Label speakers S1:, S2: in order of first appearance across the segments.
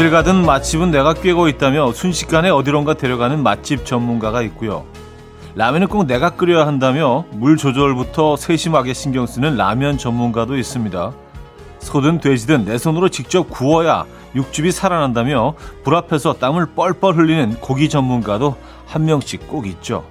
S1: 어딜 가든 맛집은 내가 꿰고 있다며 순식간에 어디론가 데려가는 맛집 전문가가 있고요. 라면은 꼭 내가 끓여야 한다며 물 조절부터 세심하게 신경 쓰는 라면 전문가도 있습니다. 소든 돼지든 내 손으로 직접 구워야 육즙이 살아난다며 불 앞에서 땀을 뻘뻘 흘리는 고기 전문가도 한 명씩 꼭 있죠.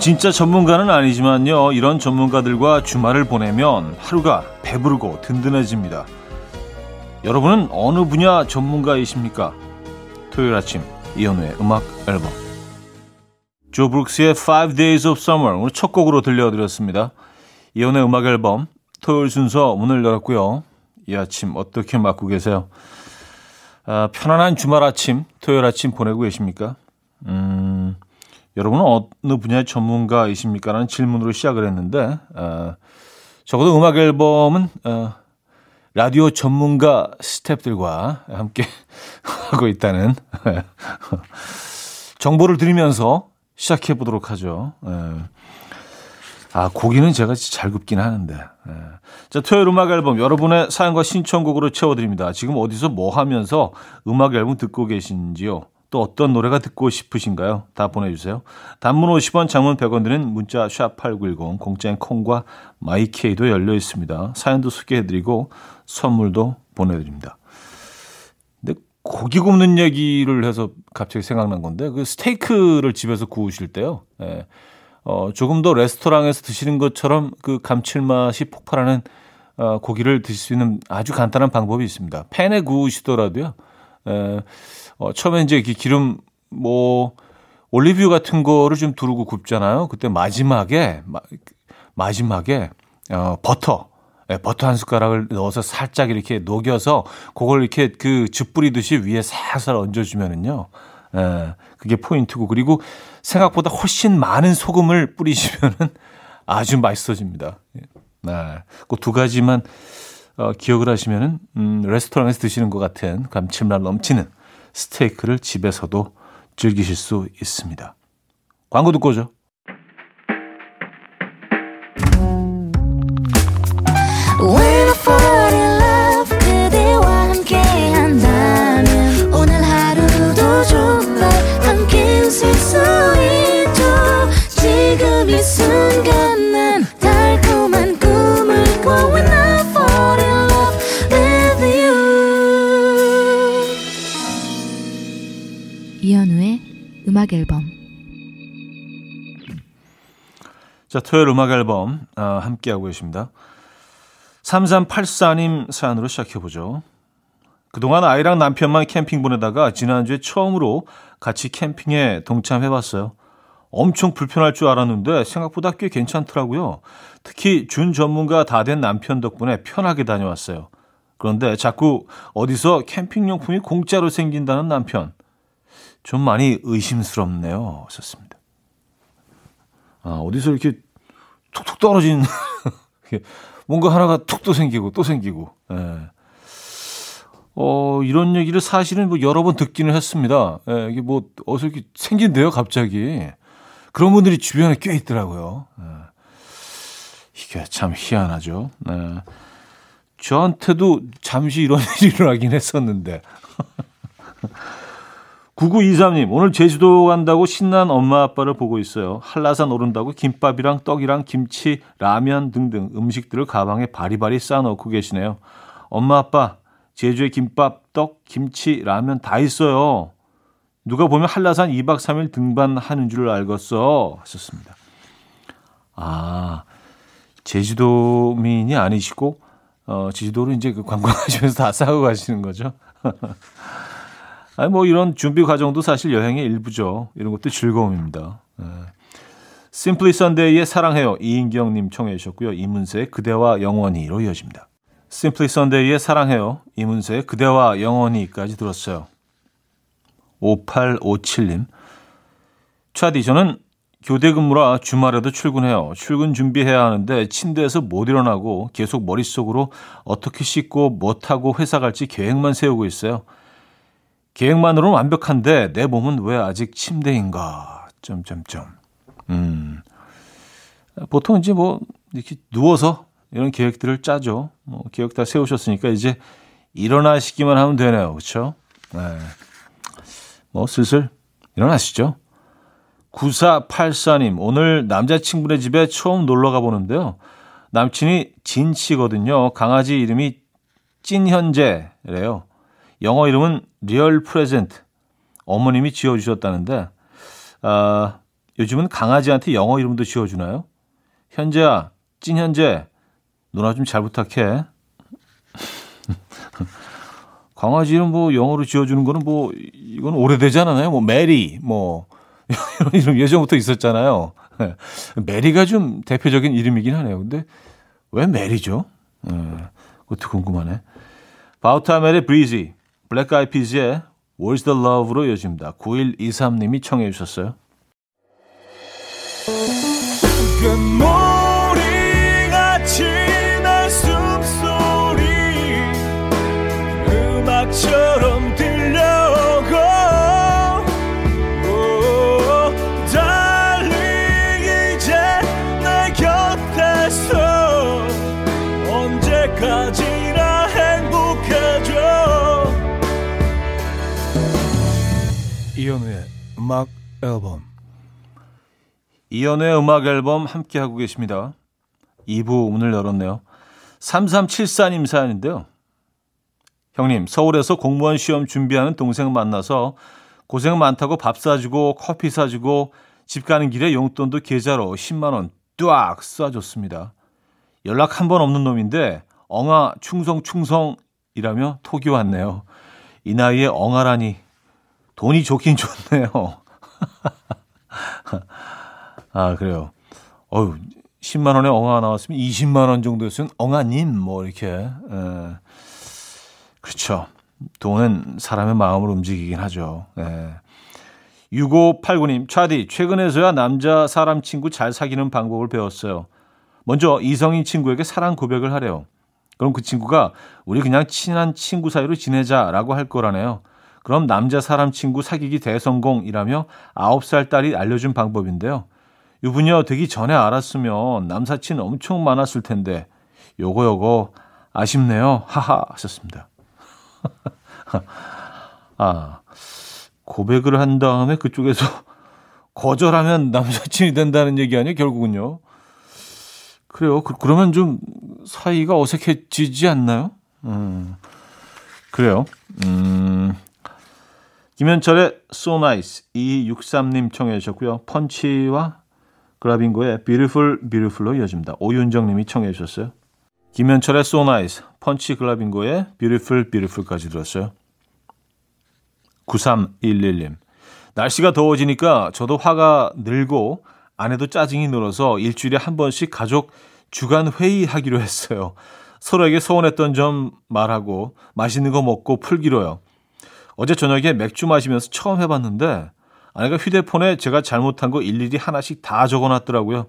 S1: 진짜 전문가는 아니지만요. 이런 전문가들과 주말을 보내면 하루가 배부르고 든든해집니다. 여러분은 어느 분야 전문가이십니까? 토요일 아침 이현우의 음악 앨범 조 브룩스의 Five Days of Summer 오늘 첫 곡으로 들려드렸습니다. 이현우의 음악 앨범 토요일 순서 문을 열었고요. 이 아침 어떻게 맞고 계세요? 아, 편안한 주말 아침, 토요일 아침 보내고 계십니까? 음... 여러분은 어느 분야의 전문가이십니까? 라는 질문으로 시작을 했는데, 어, 적어도 음악 앨범은, 어, 라디오 전문가 스탭들과 함께 하고 있다는 정보를 드리면서 시작해 보도록 하죠. 에. 아, 고기는 제가 잘 굽긴 하는데. 에. 자, 토요일 음악 앨범 여러분의 사연과 신청곡으로 채워드립니다. 지금 어디서 뭐 하면서 음악 앨범 듣고 계신지요? 또 어떤 노래가 듣고 싶으신가요? 다 보내주세요. 단문 50원, 장문 100원 드는 문자 샵8910, 공짜인 콩과 마이케이도 열려 있습니다. 사연도 소개해드리고 선물도 보내드립니다. 근데 고기 굽는 얘기를 해서 갑자기 생각난 건데 그 스테이크를 집에서 구우실 때요. 예. 어, 조금 더 레스토랑에서 드시는 것처럼 그 감칠맛이 폭발하는 어, 고기를 드실 수 있는 아주 간단한 방법이 있습니다. 팬에 구우시더라도요. 예. 어, 처음에 이제 기름 뭐 올리브유 같은 거를 좀 두르고 굽잖아요. 그때 마지막에 마, 마지막에 어, 버터 예, 버터 한 숟가락을 넣어서 살짝 이렇게 녹여서 그걸 이렇게 그 즙 뿌리듯이 위에 살살 얹어주면은요. 예, 그게 포인트고 그리고 생각보다 훨씬 많은 소금을 뿌리시면은 아주 맛있어집니다. 예. 네, 그 두 가지만 어, 기억을 하시면은 음, 레스토랑에서 드시는 것 같은 감칠맛 넘치는 스테이크를 집에서도 즐기실 수 있습니다. 광고 듣고 오죠.
S2: 음악 앨범
S1: 자, 토요일 음악 앨범 어, 함께하고 계십니다. 3384님 사연으로 시작해보죠. 그동안 아이랑 남편만 캠핑 보내다가 지난주에 처음으로 같이 캠핑에 동참해봤어요. 엄청 불편할 줄 알았는데 생각보다 꽤 괜찮더라고요. 특히 준 전문가 다 된 남편 덕분에 편하게 다녀왔어요. 그런데 자꾸 어디서 캠핑용품이 공짜로 생긴다는 남편. 좀 많이 의심스럽네요. 썼습니다. 아, 어디서 이렇게 툭툭 떨어진 뭔가 하나가 툭 또 생기고 또 생기고. 예. 어, 이런 얘기를 사실은 뭐 여러 번 듣기는 했습니다. 예, 이게 뭐 어디서 이렇게 생긴대요, 갑자기. 그런 분들이 주변에 꽤 있더라고요. 예. 이게 참 희한하죠. 예. 저한테도 잠시 이런 일이 일어나긴 했었는데. 9923님, 오늘 제주도 간다고 신난 엄마 아빠를 보고 있어요. 한라산 오른다고 김밥이랑 떡이랑 김치, 라면 등등 음식들을 가방에 바리바리 싸놓고 계시네요. 엄마 아빠, 제주에 김밥, 떡, 김치, 라면 다 있어요. 누가 보면 한라산 2박 3일 등반하는 줄 알겠어. 하셨습니다. 아, 제주도민이 아니시고, 어, 제주도로 이제 그 관광하시면서 다 싸고 가시는 거죠. 아니 뭐 이런 준비 과정도 사실 여행의 일부죠. 이런 것도 즐거움입니다. 네. Simply Sunday의 사랑해요. 이인경님 청해 주셨고요. 이문세의 그대와 영원히로 이어집니다. Simply Sunday의 사랑해요. 이문세의 그대와 영원히까지 들었어요. 5857님. 차디, 저는 교대 근무라 주말에도 출근해요. 출근 준비해야 하는데 침대에서 못 일어나고 계속 머릿속으로 어떻게 씻고 못하고 회사 갈지 계획만 세우고 있어요. 계획만으로는 완벽한데 내 몸은 왜 아직 침대인가? 점점점. 음. 보통 이제 뭐 이렇게 누워서 이런 계획들을 짜죠. 뭐 계획 다 세우셨으니까 이제 일어나시기만 하면 되네요. 그렇죠? 네. 뭐 슬슬 일어나시죠. 9484님, 오늘 남자친구네 집에 처음 놀러 가보는데요. 남친이 진 씨거든요. 강아지 이름이 찐현재래요. 영어 이름은 real present. 어머님이 지어주셨다는데, 아, 요즘은 강아지한테 영어 이름도 지어주나요? 현재야, 찐현재, 누나 좀 잘 부탁해. 강아지 이름 뭐 영어로 지어주는 거는 뭐, 이건 오래되잖아요. 뭐, 메리, 뭐, 이런 이름 예전부터 있었잖아요. 네. 메리가 좀 대표적인 이름이긴 하네요. 근데 왜 메리죠? 네. 그것도 궁금하네. 바우터 하멜의 Breezy, Black Eyed Peas의 Where's the Love로 이어집니다. 9123님이 청해 주셨어요.
S3: 이현우의 음악 앨범
S1: 이연의 음악 앨범 함께하고 계십니다. 2부 문을 열었네요. 3374님 사연인데요. 형님, 서울에서 공무원 시험 준비하는 동생 만나서 고생 많다고 밥 사주고 커피 사주고 집 가는 길에 용돈도 계좌로 10만 원 뚜악 쏴줬습니다. 연락 한 번 없는 놈인데 엉아 충성 충성이라며 톡이 왔네요. 이 나이에 엉아라니 돈이 좋긴 좋네요. 아, 그래요. 어유 10만 원에 엉아 나왔으면 20만 원 정도였으면 엉아님 뭐 이렇게 에. 그렇죠. 돈은 사람의 마음을 움직이긴 하죠. 예. 6589님, 차디, 최근에서야 남자 사람 친구 잘 사귀는 방법을 배웠어요. 먼저 이성인 친구에게 사랑 고백을 하래요. 그럼 그 친구가 우리 그냥 친한 친구 사이로 지내자라고 할 거라네요. 그럼 남자 사람 친구 사귀기 대성공이라며 9살 딸이 알려준 방법인데요. 유부녀 되기 전에 알았으면 남사친 엄청 많았을 텐데 요거 요거 아쉽네요. 하하 하셨습니다. 아 고백을 한 다음에 그쪽에서 거절하면 남사친이 된다는 얘기 아니에요 결국은요. 그래요. 그, 그러면 좀 사이가 어색해지지 않나요? 음, 그래요. 음, 김현철의 So Nice 2263님 청해 주셨고요. 펀치와 그라빙고의 Beautiful Beautiful로 이어집니다. 오윤정 님이 청해 주셨어요. 김현철의 So Nice, 펀치 글라빙고의 Beautiful Beautiful까지 들었어요. 9311님. 날씨가 더워지니까 저도 화가 늘고 아내도 짜증이 늘어서 일주일에 한 번씩 가족 주간 회의하기로 했어요. 서로에게 서운했던 점 말하고 맛있는 거 먹고 풀기로요. 어제 저녁에 맥주 마시면서 처음 해봤는데 아내가 휴대폰에 제가 잘못한 거 일일이 하나씩 다 적어놨더라고요.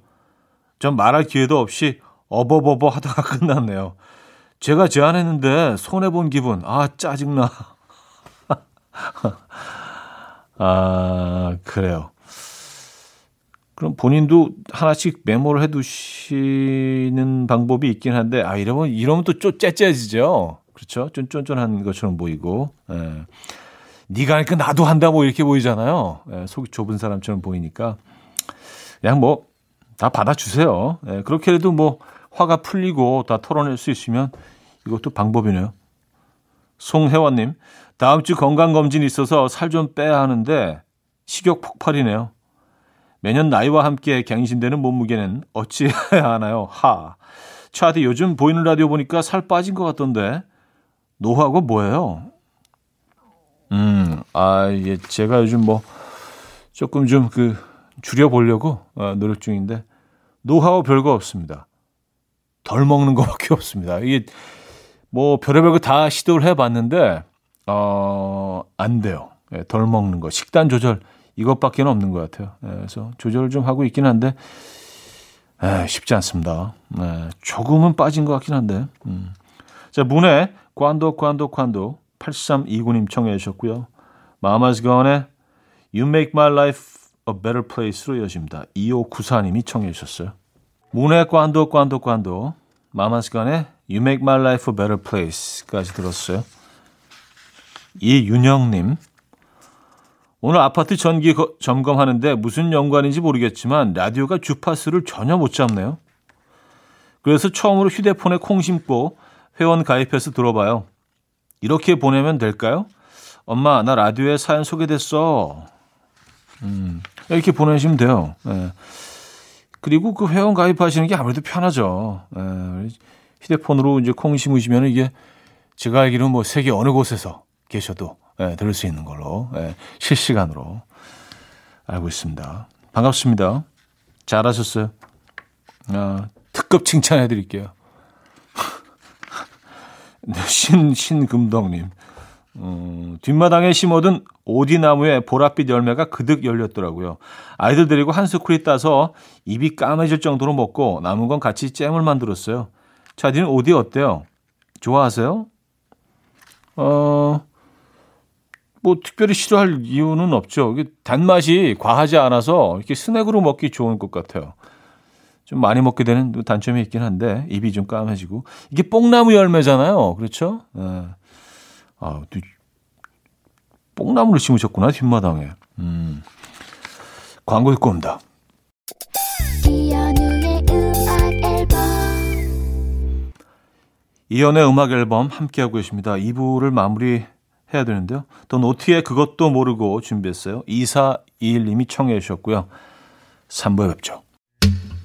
S1: 전 말할 기회도 없이 어버버버 하다가 끝났네요. 제가 제안했는데 손해본 기분. 아, 짜증나. 아, 그래요. 그럼 본인도 하나씩 메모를 해 두시는 방법이 있긴 한데, 아, 이러면, 이러면 또 쪼, 째째지죠? 그렇죠? 좀 쫀쫀한 것처럼 보이고, 예. 네가 하니까 나도 한다 뭐 이렇게 보이잖아요. 예, 속이 좁은 사람처럼 보이니까 그냥 뭐 다 받아주세요. 예, 그렇게 해도 뭐 화가 풀리고 다 털어낼 수 있으면 이것도 방법이네요. 송혜원님, 다음 주 건강검진이 있어서 살 좀 빼야 하는데 식욕 폭발이네요. 매년 나이와 함께 갱신되는 몸무게는 어찌해야 하나요? 하. 차디 요즘 보이는 라디오 보니까 살 빠진 것 같던데 노하고 뭐예요? 음, 아, 예, 제가 요즘 뭐 조금 좀 그 줄여보려고 어, 노력 중인데 노하우 별거 없습니다. 덜 먹는 것밖에 없습니다. 이게 뭐 별의별 거 다 시도를 해봤는데 어, 안 돼요. 예, 덜 먹는 거, 식단 조절 이것밖에 없는 것 같아요. 예, 그래서 조절을 좀 하고 있긴 한데 에, 쉽지 않습니다. 네, 조금은 빠진 것 같긴 한데. 음. 자, 문에 관도 관도 관도 8329님 청해 주셨고요. 마마스 건의 You Make My Life a Better Place로 이어집니다. 2594님이 청해 주셨어요. 문의 관도 관도 관도 마마스 건의 You Make My Life a Better Place까지 들었어요. 이윤영님 오늘 아파트 전기 거, 점검하는데 무슨 연관인지 모르겠지만 라디오가 주파수를 전혀 못 잡네요. 그래서 처음으로 휴대폰에 콩 심고 회원 가입해서 들어봐요. 이렇게 보내면 될까요? 엄마, 나 라디오에 사연 소개됐어. 음, 이렇게 보내시면 돼요. 네. 그리고 그 회원 가입하시는 게 아무래도 편하죠. 네. 휴대폰으로 이제 콩 심으시면 이게 제가 알기로는 뭐 세계 어느 곳에서 계셔도 네, 들을 수 있는 걸로 네, 실시간으로 알고 있습니다. 반갑습니다. 잘하셨어요. 아, 특급 칭찬해 드릴게요. 네, 신, 신금덕님. 음, 뒷마당에 심어둔 오디나무에 보랏빛 열매가 그득 열렸더라고요. 아이들 데리고 한 스쿠리 따서 입이 까매질 정도로 먹고 남은 건 같이 잼을 만들었어요. 차디는 오디 어때요? 좋아하세요? 어, 뭐 특별히 싫어할 이유는 없죠. 단맛이 과하지 않아서 이렇게 스낵으로 먹기 좋은 것 같아요. 좀 많이 먹게 되는 단점이 있긴 한데 입이 좀 까매지고 이게 뽕나무 열매잖아요. 그렇죠? 네. 아, 뽕나무를 심으셨구나 뒷마당에. 음. 광고 듣고 옵니다. 이연의 음악 앨범 함께하고 계십니다. 2부를 마무리 해야 되는데요. 더 노트에 그것도 모르고 준비했어요. 2421님이 청해 주셨고요. 3부에 뵙죠.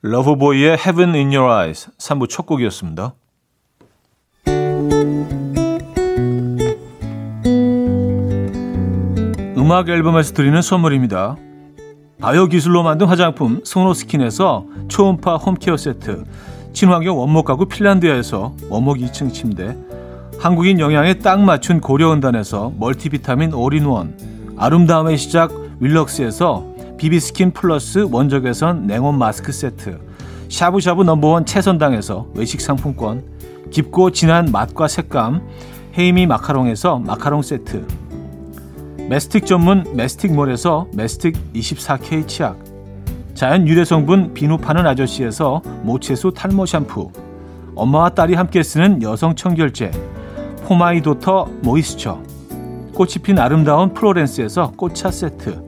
S1: 러브보이의 Heaven in Your Eyes 3부 첫 곡이었습니다. 음악 앨범에서 드리는 선물입니다. 바이오 기술로 만든 화장품 소노스킨에서 초음파 홈케어 세트, 친환경 원목 가구 핀란드에서 원목 2층 침대, 한국인 영양에 딱 맞춘 고려은단에서 멀티비타민 올인원, 아름다움의 시작 윌럭스에서 비비스킨 플러스 원적외선 냉온 마스크 세트, 샤브샤브 넘버원 채선당에서 외식 상품권, 깊고 진한 맛과 색감, 헤이미 마카롱에서 마카롱 세트, 메스틱 전문 메스틱몰에서 메스틱 24K 치약. 자연 유래 성분 비누 파는 아저씨에서 모체수 탈모 샴푸. 엄마와 딸이 함께 쓰는 여성 청결제. For My Daughter moisture. 꽃이 핀 아름다운 프로렌스에서 꽃차 세트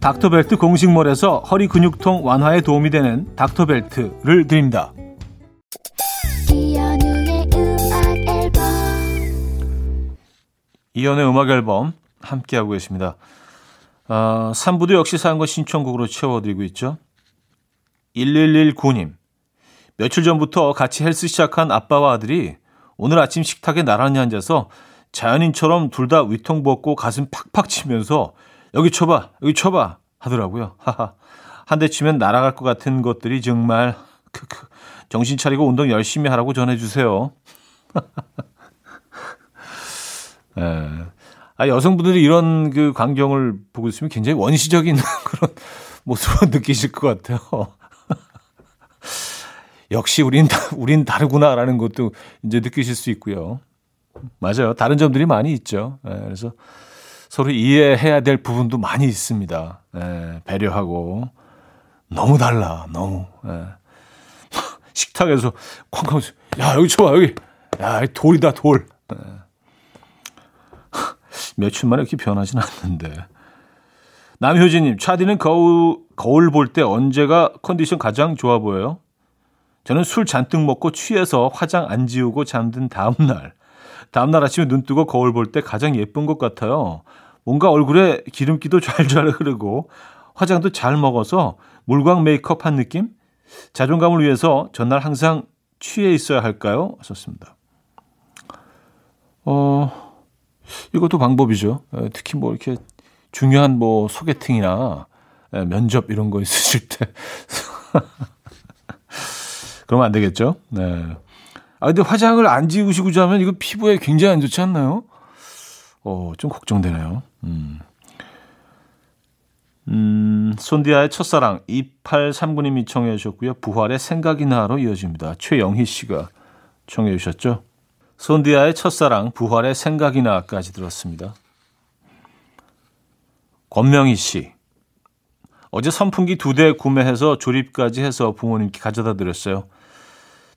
S1: 닥터벨트 공식몰에서 허리 근육통 완화에 도움이 되는 닥터벨트를 드립니다. 이연의 음악 앨범 함께하고 계십니다. 어, 3부도 역시 사연과 신청곡으로 채워드리고 있죠. 1119님. 며칠 전부터 같이 헬스 시작한 아빠와 아들이 오늘 아침 식탁에 나란히 앉아서 자연인처럼 둘 다 위통 벗고 가슴 팍팍 치면서 여기 쳐봐, 여기 쳐봐 하더라고요. 하하. 한 대 치면 날아갈 것 같은 것들이 정말 크크 정신 차리고 운동 열심히 하라고 전해주세요. 예. 아, 여성분들이 이런 그 광경을 보고 있으면 굉장히 원시적인 그런 모습을 느끼실 것 같아요. 역시 우린, 다, 우린 다르구나라는 것도 이제 느끼실 수 있고요. 맞아요. 다른 점들이 많이 있죠. 예, 그래서 서로 이해해야 될 부분도 많이 있습니다. 예, 배려하고. 너무 달라, 너무. 예. 식탁에서 쾅쾅, 야, 여기 좋아, 여기. 야, 돌이다, 돌. 예. 며칠 만에 이렇게 변하진 않는데. 남효진님, 차디는 거울, 거울 볼 때 언제가 컨디션 가장 좋아 보여요? 저는 술 잔뜩 먹고 취해서 화장 안 지우고 잠든 다음 날. 다음날 아침에 눈 뜨고 거울 볼 때 가장 예쁜 것 같아요. 뭔가 얼굴에 기름기도 잘잘 흐르고 화장도 잘 먹어서 물광 메이크업 한 느낌? 자존감을 위해서 전날 항상 취해 있어야 할까요? 하셨습니다. 어, 이것도 방법이죠. 특히 뭐 이렇게 중요한 뭐 소개팅이나 면접 이런 거 있으실 때. 그러면 안 되겠죠? 네. 아, 근데 화장을 안 지우시고 자면 이거 피부에 굉장히 안 좋지 않나요? 어, 좀 걱정되네요. 음. 음, 손디아의 첫사랑 2839님이 청해 주셨고요. 부활의 생각이 나로 이어집니다. 최영희 씨가 청해 주셨죠. 손디아의 첫사랑, 부활의 생각이 나까지 들었습니다. 권명희 씨. 어제 선풍기 두 대 구매해서 조립까지 해서 부모님께 가져다 드렸어요.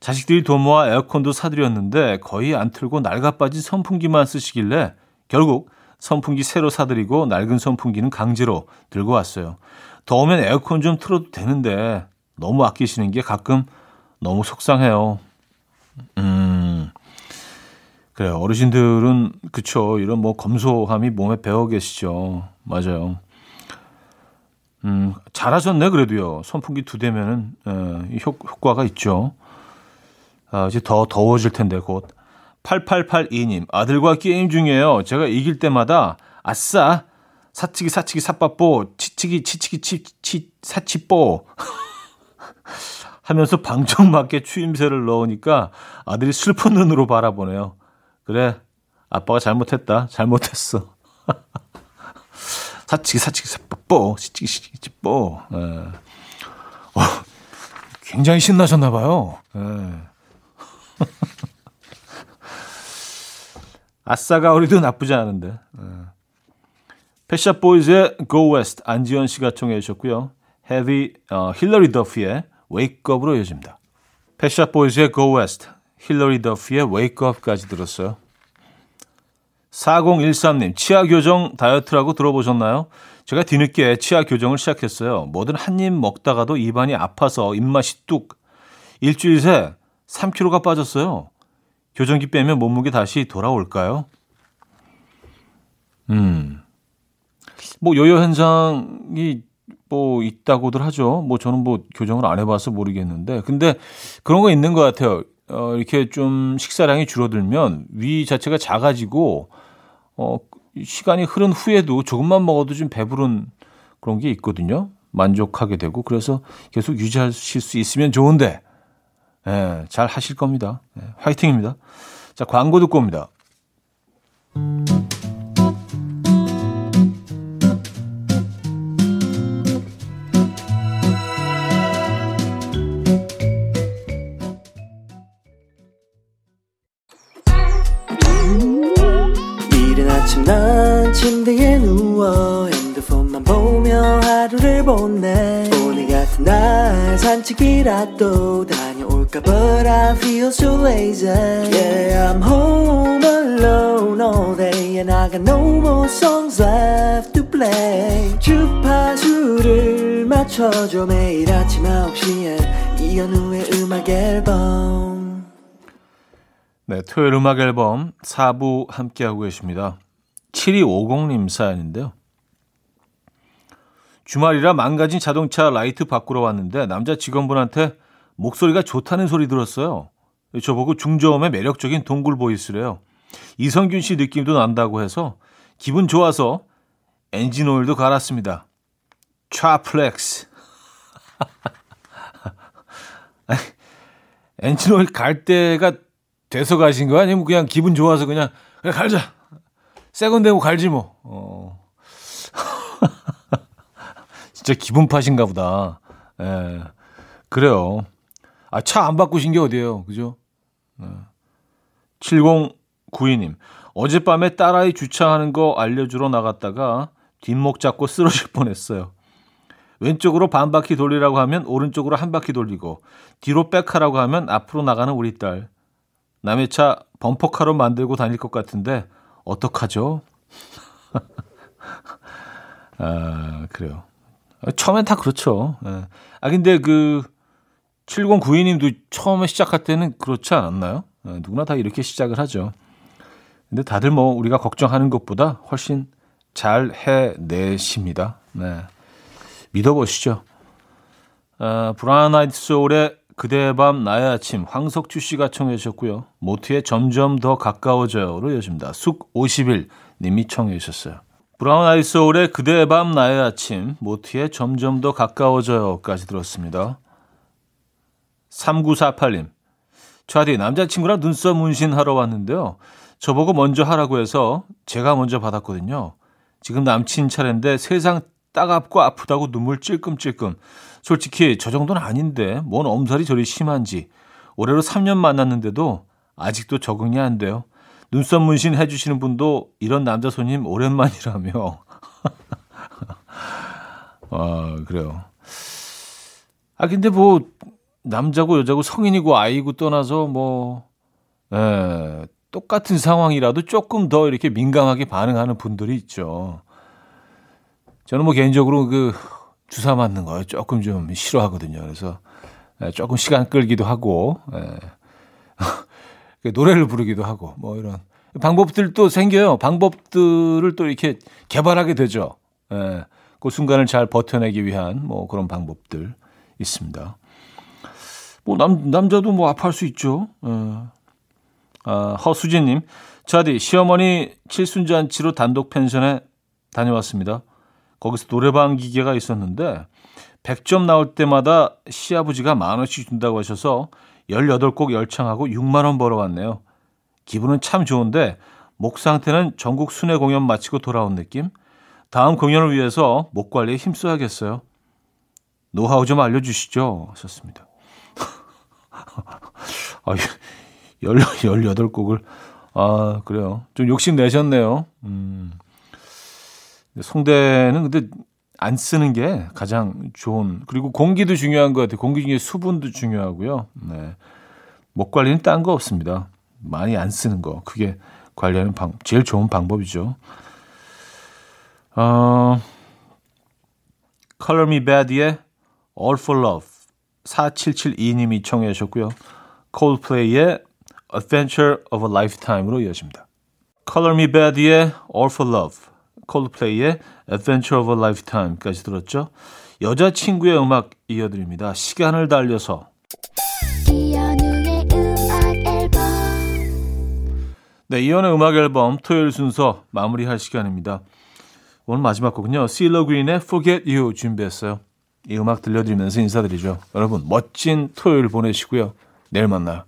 S1: 자식들이 돈 모아 에어컨도 사드렸는데 거의 안 틀고 낡아빠진 선풍기만 쓰시길래 결국 선풍기 새로 사드리고 낡은 선풍기는 강제로 들고 왔어요. 더우면 에어컨 좀 틀어도 되는데 너무 아끼시는 게 가끔 너무 속상해요. 음. 그래요. 어르신들은 그쵸. 이런 뭐 검소함이 몸에 배어 계시죠. 맞아요. 음, 잘하셨네 그래도요. 선풍기 두 대면은 에, 효, 효과가 있죠. 아, 이제 더 더워질 텐데 곧. 8882님, 아들과 게임 중이에요. 제가 이길 때마다 아싸 사치기 사치기 사빠뽀 치치기 치치기 치 치 사치뽀 하면서 방정 맞게 추임새를 넣으니까 아들이 슬픈 눈으로 바라보네요. 그래, 아빠가 잘못했다. 잘못했어. 사치기 사치기 사빠뽀 치치기 치치기 뽀. 예. 어, 굉장히 신나셨나 봐요. 예. 아싸가 우리도 나쁘지 않은데. 펫샵 보이즈의 Go West 안지현 씨가 청해 주셨고요. 헤비 어, 힐러리 더프의 Wake Up으로 이어집니다. 펫샵 보이즈의 Go West, 힐러리 더프의 Wake Up까지 들었어요. 4013님, 치아 교정 다이어트라고 들어보셨나요? 제가 뒤늦게 치아 교정을 시작했어요. 뭐든 한 입 먹다가도 입안이 아파서 입맛이 뚝. 일주일 새 3kg가 빠졌어요. 교정기 빼면 몸무게 다시 돌아올까요? 음. 뭐 요요 현상이 뭐 있다고들 하죠. 뭐 저는 뭐 교정을 안 해봐서 모르겠는데, 근데 그런 거 있는 것 같아요. 어, 이렇게 좀 식사량이 줄어들면 위 자체가 작아지고, 어, 시간이 흐른 후에도 조금만 먹어도 좀 배부른 그런 게 있거든요. 만족하게 되고, 그래서 계속 유지하실 수 있으면 좋은데, 예, 잘 하실 겁니다. 예, 화이팅입니다. 자, 광고 듣고 옵니다.
S4: 이른 아침 난 침대에 누워 핸드폰만 보며 하루를 보내 오늘 같은 날 산책이라도 다녀올까 But I feel so lazy Yeah I'm home alone all day And I got no more songs left to play 주파수를 맞춰줘 매일 아침 9시에 이현우의 음악 앨범
S1: 네, 토요일 음악 앨범 4부 함께하고 계십니다. 7250님 사연인데요. 주말이라 망가진 자동차 라이트 바꾸러 왔는데 남자 직원분한테 목소리가 좋다는 소리 들었어요. 저보고 중저음의 매력적인 동굴 voice래요. 이성균 씨 느낌도 난다고 해서 기분 좋아서 엔진 오일도 갈았습니다. 트라플렉스. 엔진 오일 갈 때가 돼서 가신 거 아니면 그냥 기분 좋아서 그냥 그냥 갈자. 새건 되고 갈지 뭐. 어. 진짜 기분 파신가 보다. 예. 그래요. 아, 차 안 바꾸신 게 어디예요. 그죠? 네. 7092님. 어젯밤에 딸아이 주차하는 거 알려주러 나갔다가 뒷목 잡고 쓰러질 뻔했어요. 왼쪽으로 반 바퀴 돌리라고 하면 오른쪽으로 한 바퀴 돌리고 뒤로 백하라고 하면 앞으로 나가는 우리 딸. 남의 차 범퍼카로 만들고 다닐 것 같은데 어떡하죠? 아, 그래요. 처음엔 다 그렇죠. 예. 아, 근데 그 7092님도 처음에 시작할 때는 그렇지 않았나요? 예, 누구나 다 이렇게 시작을 하죠. 근데 다들 뭐 우리가 걱정하는 것보다 훨씬 잘 해내십니다. 네. 믿어보시죠. 아, 브라운 아이드 소울의 그대의 밤 나의 아침 황석주 씨가 청해 주셨고요. 모트의 점점 더 가까워져요로 이어집니다. 숙 50일 님이 청해 주셨어요. 브라운 아이드 소울의 그대의 밤 나의 아침 모트의 점점 더 가까워져요까지 들었습니다. 3948님. 차디 남자친구랑 눈썹 문신하러 왔는데요. 저보고 먼저 하라고 해서 제가 먼저 받았거든요. 지금 남친 차례인데 세상 따갑고 아프다고 눈물 찔끔찔끔. 솔직히 저 정도는 아닌데 뭔 엄살이 저리 심한지. 올해로 3년 만났는데도 아직도 적응이 안 돼요. 눈썹 문신 해주시는 분도 이런 남자 손님 오랜만이라며. 아, 그래요. 아, 근데 뭐, 남자고 여자고 성인이고 아이고 떠나서 뭐, 예, 똑같은 상황이라도 조금 더 이렇게 민감하게 반응하는 분들이 있죠. 저는 뭐 개인적으로 그 주사 맞는 거 조금 좀 싫어하거든요. 그래서 예, 조금 시간 끌기도 하고, 예. 노래를 부르기도 하고, 뭐 이런 방법들도 생겨요. 방법들을 또 이렇게 개발하게 되죠. 예. 그 순간을 잘 버텨내기 위한 뭐 그런 방법들 있습니다. 뭐 남, 남자도 뭐 아파할 수 있죠. 예. 아, 허수진님, 저디 시어머니 칠순잔치로 단독 펜션에 다녀왔습니다. 거기서 노래방 기계가 있었는데 100점 나올 때마다 시아버지가 만 원씩 준다고 하셔서 18곡 열창하고 6만 원 벌어왔네요. 기분은 참 좋은데 목 상태는 전국 순회 공연 마치고 돌아온 느낌? 다음 공연을 위해서 목 관리에 힘써야겠어요. 노하우 좀 알려주시죠. 하셨습니다. 아, 18곡을. 아, 그래요. 좀 욕심 내셨네요. 음. 송대는 근데 안 쓰는 게 가장 좋은. 그리고 공기도 중요한 것 같아요. 공기 중에 수분도 중요하고요. 네. 목 관리는 딴 거 없습니다. 많이 안 쓰는 거. 그게 관리하는 방, 제일 좋은 방법이죠. 어, Color Me Bad의 All for Love 4772님이 청해 주셨고요. Coldplay의 Adventure of a Lifetime으로 이어집니다. Color Me Bad의 All for Love, Coldplay의 Adventure of a Lifetime까지 들었죠. 여자친구의 음악 이어드립니다. 시간을 달려서 네, 이연의 음악 앨범 토요일 순서 마무리할 시간입니다. 오늘 마지막 곡은요. 실러 그린의 Forget You 준비했어요. 이 음악 들려드리면서 인사드리죠. 여러분 멋진 토요일 보내시고요. 내일 만나요.